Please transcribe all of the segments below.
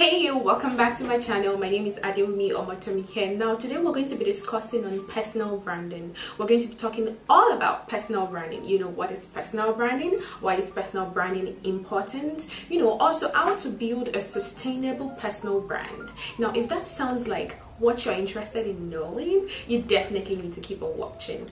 Hey, you, welcome back to my channel. My name is Adewumi Omotomike. Now, today we're going to be discussing on personal branding. We're going to be talking all about personal branding. You know, what is personal branding? Why is personal branding important? You know, also how to build a sustainable personal brand. Now, if that sounds like what you're interested in knowing, you definitely need to keep on watching.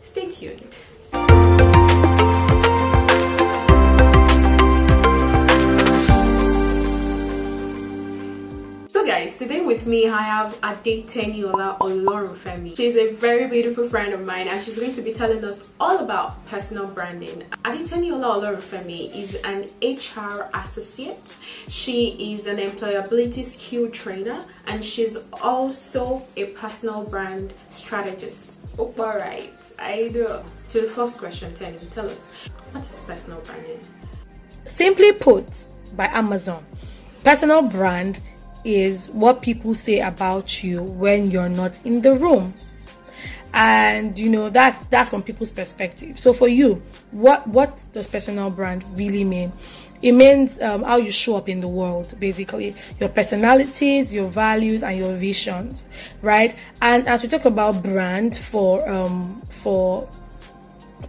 Stay tuned. Guys, today with me I have Adeteniola Olorunfemi. She's a very beautiful friend of mine and she's going to be telling us all about personal branding. Adeteniola Olorunfemi is an HR associate. She is an employability skill trainer and she's also a personal brand strategist. Oh, alright, I do. To the first question, Tenny, tell us, what is personal branding? Simply put, by Amazon, personal brand is what people say about you when you're not in the room. And you know that's that's from people's perspective. So for you what what does personal brand really mean? It means um, how you show up in the world basically. Your personalities your values and your visions right? And as we talk about brand for um, for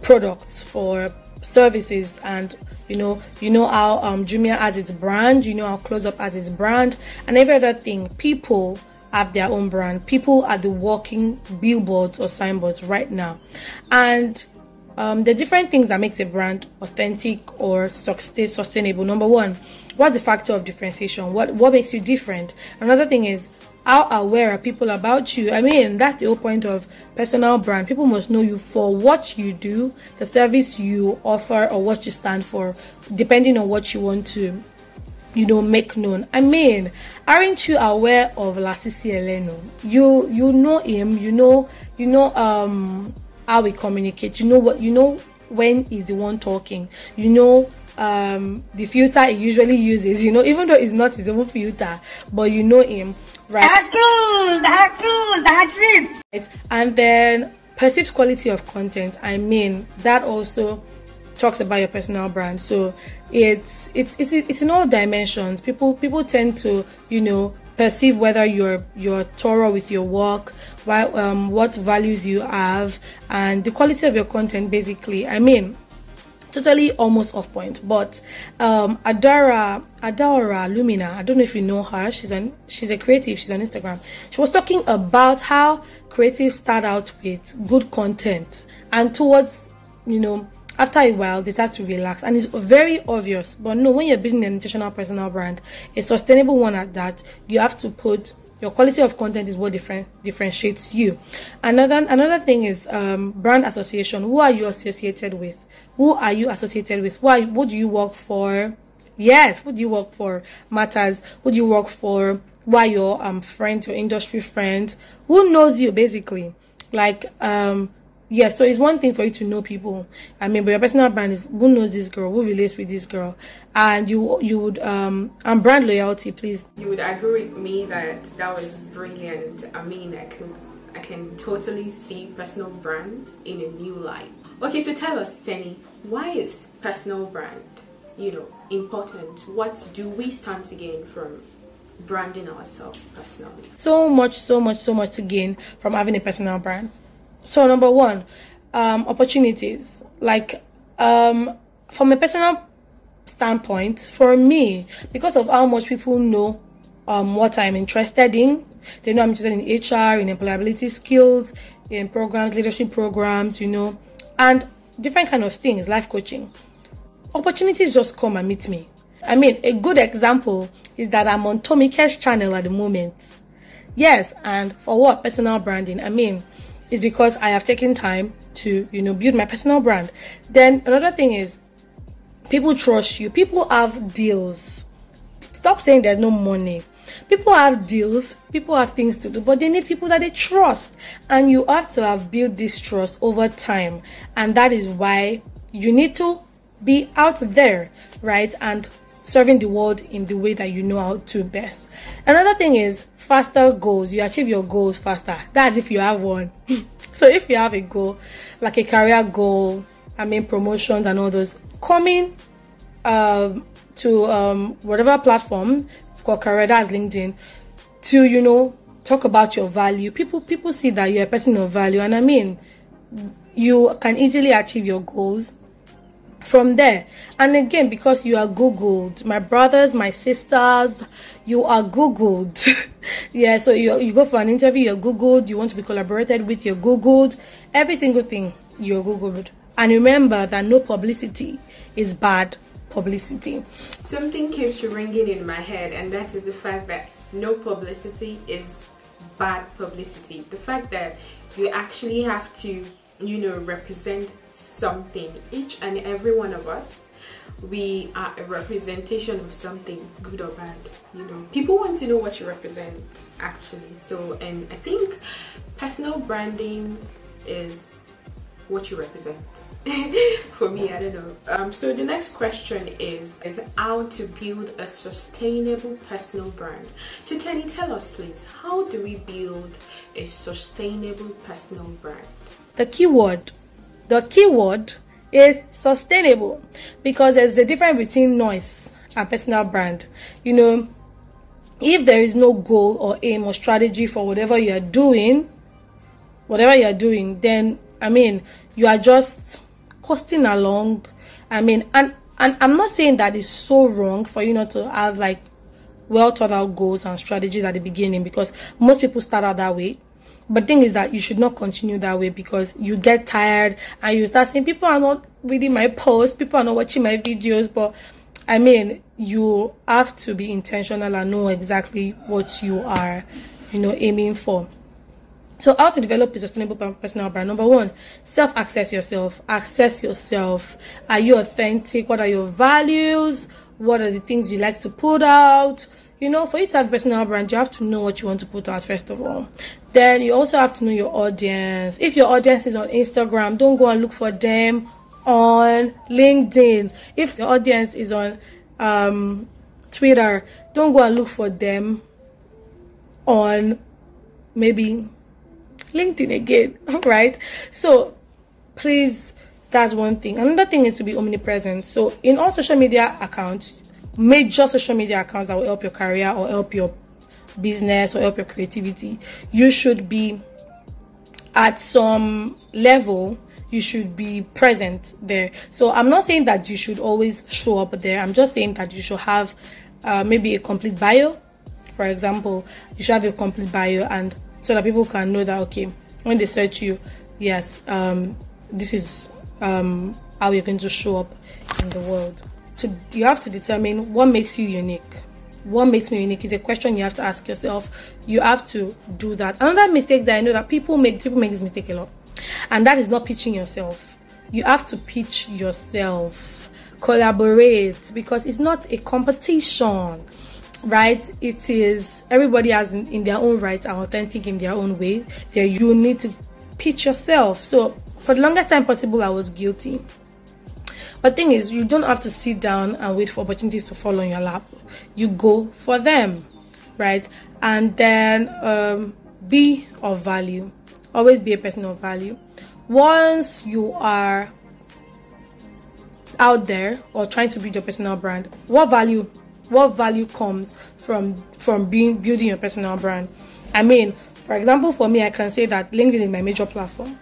products for services and you know you know how um Jumia has its brand you know how Closeup has its brand and every other thing. People have their own brand. People are the walking billboards or signboards right now. And um, the different things that makes a brand authentic or sustainable. Number one what's the factor of differentiation? What what makes you different? Another thing is how aware are people about you? I mean, that's the whole point of personal brand. People must know you for what you do, the service you offer, or what you stand for, depending on what you want to, you know, make known. I mean, aren't you aware of Lasisi Elenu? You you know him. You know you know um how we communicate. You know what you know when he's the one talking. You know um, the filter he usually uses, you know, even though it's not his own filter, but you know him. Right. That's true. That's true. That's rips. Right. And then perceived quality of content. I mean, that also talks about your personal brand. So it's it's it's it's in all dimensions. People people tend to you know perceive whether you're you're thorough with your work, why, um, what values you have, and the quality of your content. Basically, I mean, totally almost off point. But um, Adara Adara Lumina, I don't know if you know her. She's an she's a creative. She's on Instagram. She was talking about how creatives start out with good content, and towards you know after a while they start to relax, and it's very obvious. But no, when you're building an intentional personal brand, a sustainable one at that, you have to put your quality of content is what different differentiates you another another thing is um, brand association who are you associated with who are you associated with? Why? What do you work for? Yes, who do you work for matters. Who do you work for? Why your um friends, your industry friends? Who knows you basically? Like um yeah, so it's one thing for you to know people. I mean, but your personal brand is who knows this girl, who relates with this girl, and you you would um and brand loyalty, please. You would agree with me that that was brilliant. I mean, I could I can totally see personal brand in a new light. Okay, so tell us, Tenny, why is personal brand, you know, important? What do we stand to gain from branding ourselves personally? So much, so much, so much to gain from having a personal brand. So number one, um, opportunities. Like um, from a personal standpoint, for me, because of how much people know um, what I'm interested in, they know I'm interested in HR, in employability skills, in programs, leadership programs, you know, and different kind of things, life coaching. Opportunities just come and meet me. I mean, a good example is that I'm on Tomike's channel at the moment. Yes, and for what? Personal branding. I mean, it's because I have taken time to, you know, build my personal brand. Then another thing is people trust you. People have deals. Stop saying there's no money. People have deals, people have things to do, but they need people that they trust. And you have to have built this trust over time. And that is why you need to be out there, right? And serving the world in the way that you know how to best. Another thing is faster goals. You achieve your goals faster. That's if you have one. so if you have a goal, like a career goal, I mean promotions and all those, coming um, to um, whatever platform called career that's linkedin to you know talk about your value people people see that you're a person of value and i mean you can easily achieve your goals from there. And again because you are googled my brothers my sisters you are googled. Yeah so you, you go for an interview you're googled you want to be collaborated with you're googled. Every single thing you're googled. And remember that no publicity is bad publicity. Something keeps ringing in my head and that is the fact that no publicity is bad publicity. The fact that you actually have to you know represent something. Each and every one of us we are a representation of something good or bad you know. People want to know what you represent actually. So and i think personal branding is what you represent. For me i don't know. Um, so the next question is is how to build a sustainable personal brand. So you tell us please. How do we build a sustainable personal brand the keyword the keyword is sustainable because there's a difference between noise and personal brand. You know if there is no goal or aim or strategy for whatever you're doing whatever you're doing then i mean you are just coasting along. I mean and and i'm not saying that it's so wrong for you not to have like well thought out goals and strategies at the beginning because most people start out that way but thing is that you should not continue that way because you get tired and you start saying people are not reading my posts people are not watching my videos but i mean you have to be intentional and know exactly what you are you know aiming for. So how to develop a sustainable personal brand? Number one self access yourself. Access yourself. Are you authentic? What are your values? What are the things you like to put out? You know, for you to have personal brand, you have to know what you want to put out first of all. Then you also have to know your audience. If your audience is on Instagram, don't go and look for them on LinkedIn. If your audience is on um, Twitter, don't go and look for them on maybe LinkedIn again, right? So please, that's one thing. Another thing is to be omnipresent. So in all social media accounts, major social media accounts that will help your career or help your business or help your creativity, you should be at some level you should be present there. So I'm not saying that you should always show up there. I'm just saying that you should have uh, maybe a complete bio. For example, you should have a complete bio, and so that people can know that okay, when they search you, yes, um, this is um, how you're going to show up in the world So you have to determine what makes you unique what makes me unique is a question you have to ask yourself. You have to do that. Another mistake that i know that people make people make this mistake a lot and that is not pitching yourself. You have to pitch yourself. Collaborate because it's not a competition right? It is everybody has in, in their own right are authentic in their own way. There you need to pitch yourself. So for the longest time possible i was guilty but thing is, you don't have to sit down and wait for opportunities to fall on your lap. You go for them, right? And then um, be of value. Always be a person of value. Once you are out there or trying to build your personal brand, what value? What value comes from from being building your personal brand? I mean, for example, for me, I can say that LinkedIn is my major platform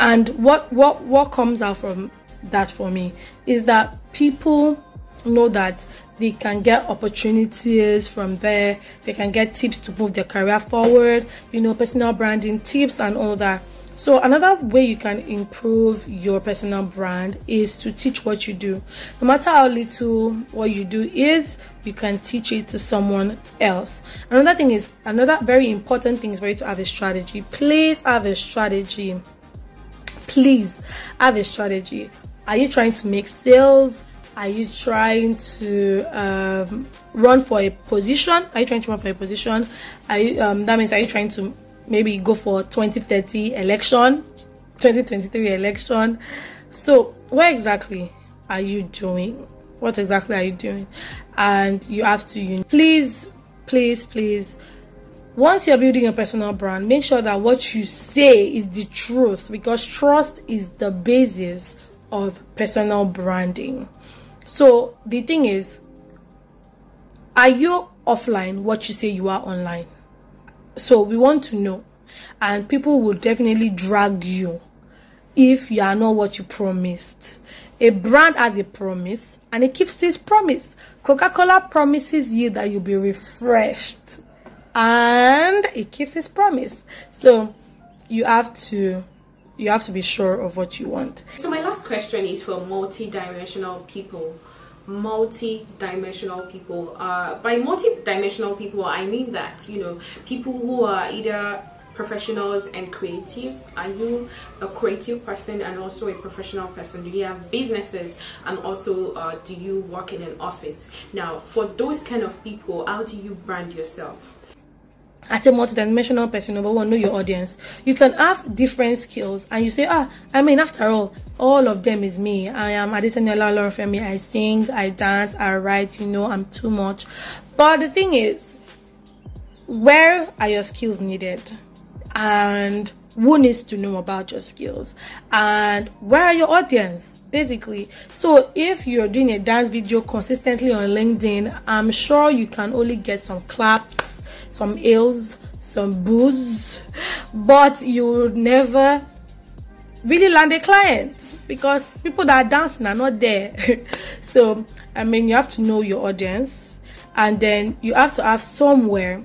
and what what what comes out from that for me is that people know that they can get opportunities from there. They can get tips to move their career forward you know personal branding tips and all that. So another way you can improve your personal brand is to teach what you do. No matter how little what you do is you can teach it to someone else. Another thing is another very important thing is for you to have a strategy. Please have a strategy please have a strategy. Are you trying to make sales? Are you trying to um, run for a position? Are you trying to run for a position? You, um, that means are you trying to maybe go for 2030 election, 2023 election? So what exactly are you doing? What exactly are you doing? And you have to you please, please, please once you're building a personal brand, make sure that what you say is the truth because trust is the basis of personal branding. So the thing is, are you offline what you say you are online? So we want to know. And people will definitely drag you if you are not what you promised. A brand has a promise and it keeps its promise. Coca Cola promises you that you'll be refreshed and it keeps its promise. So you have to you have to be sure of what you want. So my last question is for multi-dimensional people. Multi-dimensional people. Uh, by multi-dimensional people, I mean that you know people who are either professionals and creatives are you a creative person and also a professional person do you have businesses and also uh, do you work in an office now for those kind of people how do you brand yourself as a multidimensional person, number one, know your audience. You can have different skills and you say, ah, I mean, after all, all of them is me. I am Adeteniola Olorunfemi. I sing, I dance, I write, you know, I'm too much. But the thing is, where are your skills needed? And who needs to know about your skills? And where are your audience? basically so if you're doing a dance video consistently on linkedin i'm sure you can only get some claps some ales, some booze, but you would never really land a client because people that are dancing are not there. so, I mean, you have to know your audience and then you have to have somewhere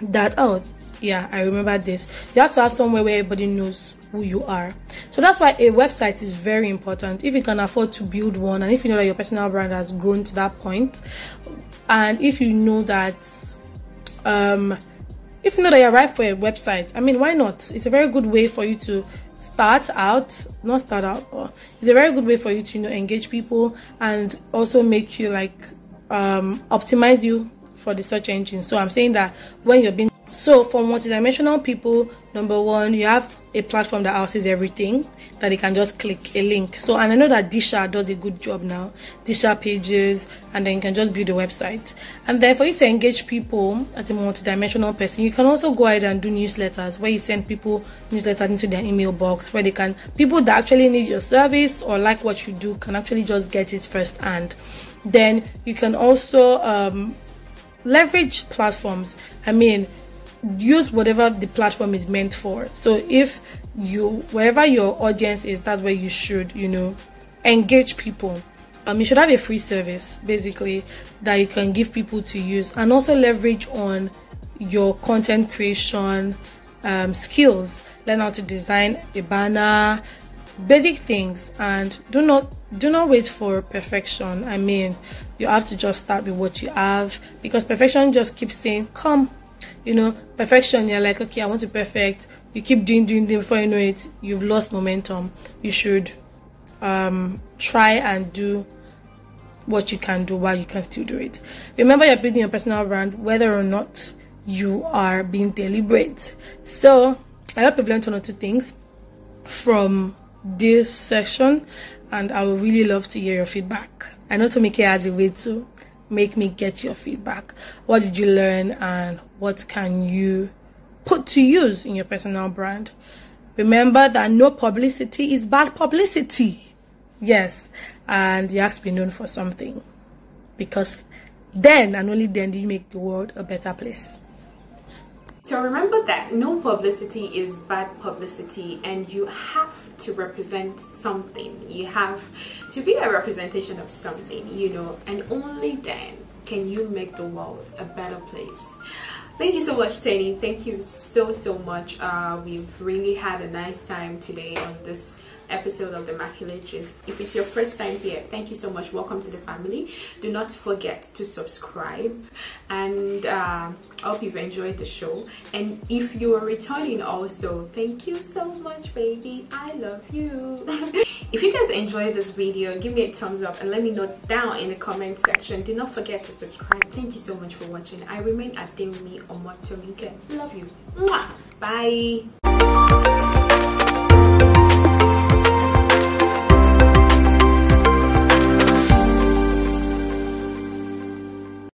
that, oh, yeah, I remember this. You have to have somewhere where everybody knows who you are. So that's why a website is very important. If you can afford to build one and if you know that your personal brand has grown to that point, and if you know that um, if not know that for a website, I mean, why not? It's a very good way for you to start out, not start out, it's a very good way for you to you know engage people and also make you like um, optimize you for the search engine. So I'm saying that when you're being so for multidimensional people, number one, you have a platform that houses everything that they can just click a link. So and I know that Disha does a good job now. Disha pages and then you can just build a website. And then for you to engage people as a multidimensional person, you can also go ahead and do newsletters where you send people newsletters into their email box where they can people that actually need your service or like what you do can actually just get it first and then you can also um, leverage platforms. I mean use whatever the platform is meant for. So if you wherever your audience is, that's where you should, you know, engage people. Um, you should have a free service basically that you can give people to use and also leverage on your content creation um, skills. Learn how to design a banner, basic things, and do not do not wait for perfection. I mean, you have to just start with what you have because perfection just keeps saying, "Come, you know perfection you're like okay i want to perfect. You keep doing doing doing before you know it you've lost momentum. You should um, try and do what you can do while you can still do it. Remember you're building your personal brand whether or not you are being deliberate. So i hope you've learned one or two things from this session and i would really love to hear your feedback. I know Tomike has a way to make me get your feedback. What did you learn and what can you put to use in your personal brand? Remember that no publicity is bad publicity. Yes, and you have to be known for something because then and only then do you make the world a better place. So remember that no publicity is bad publicity and you have to represent something. You have to be a representation of something, you know, and only then can you make the world a better place. Thank you so much, Tenny. Thank you so, so much. Uh, we've really had a nice time today on this episode of the Immaculate Gist. If it's your first time here, thank you so much. Welcome to the family. Do not forget to subscribe and uh, hope you've enjoyed the show. And if you are returning also, thank you so much, baby. I love you. if you guys enjoyed this video, give me a thumbs up and let me know down in the comment section. Do not forget to subscribe. Thank you so much for watching. I remain at Demi Omotomike. Love you. Mwah. Bye.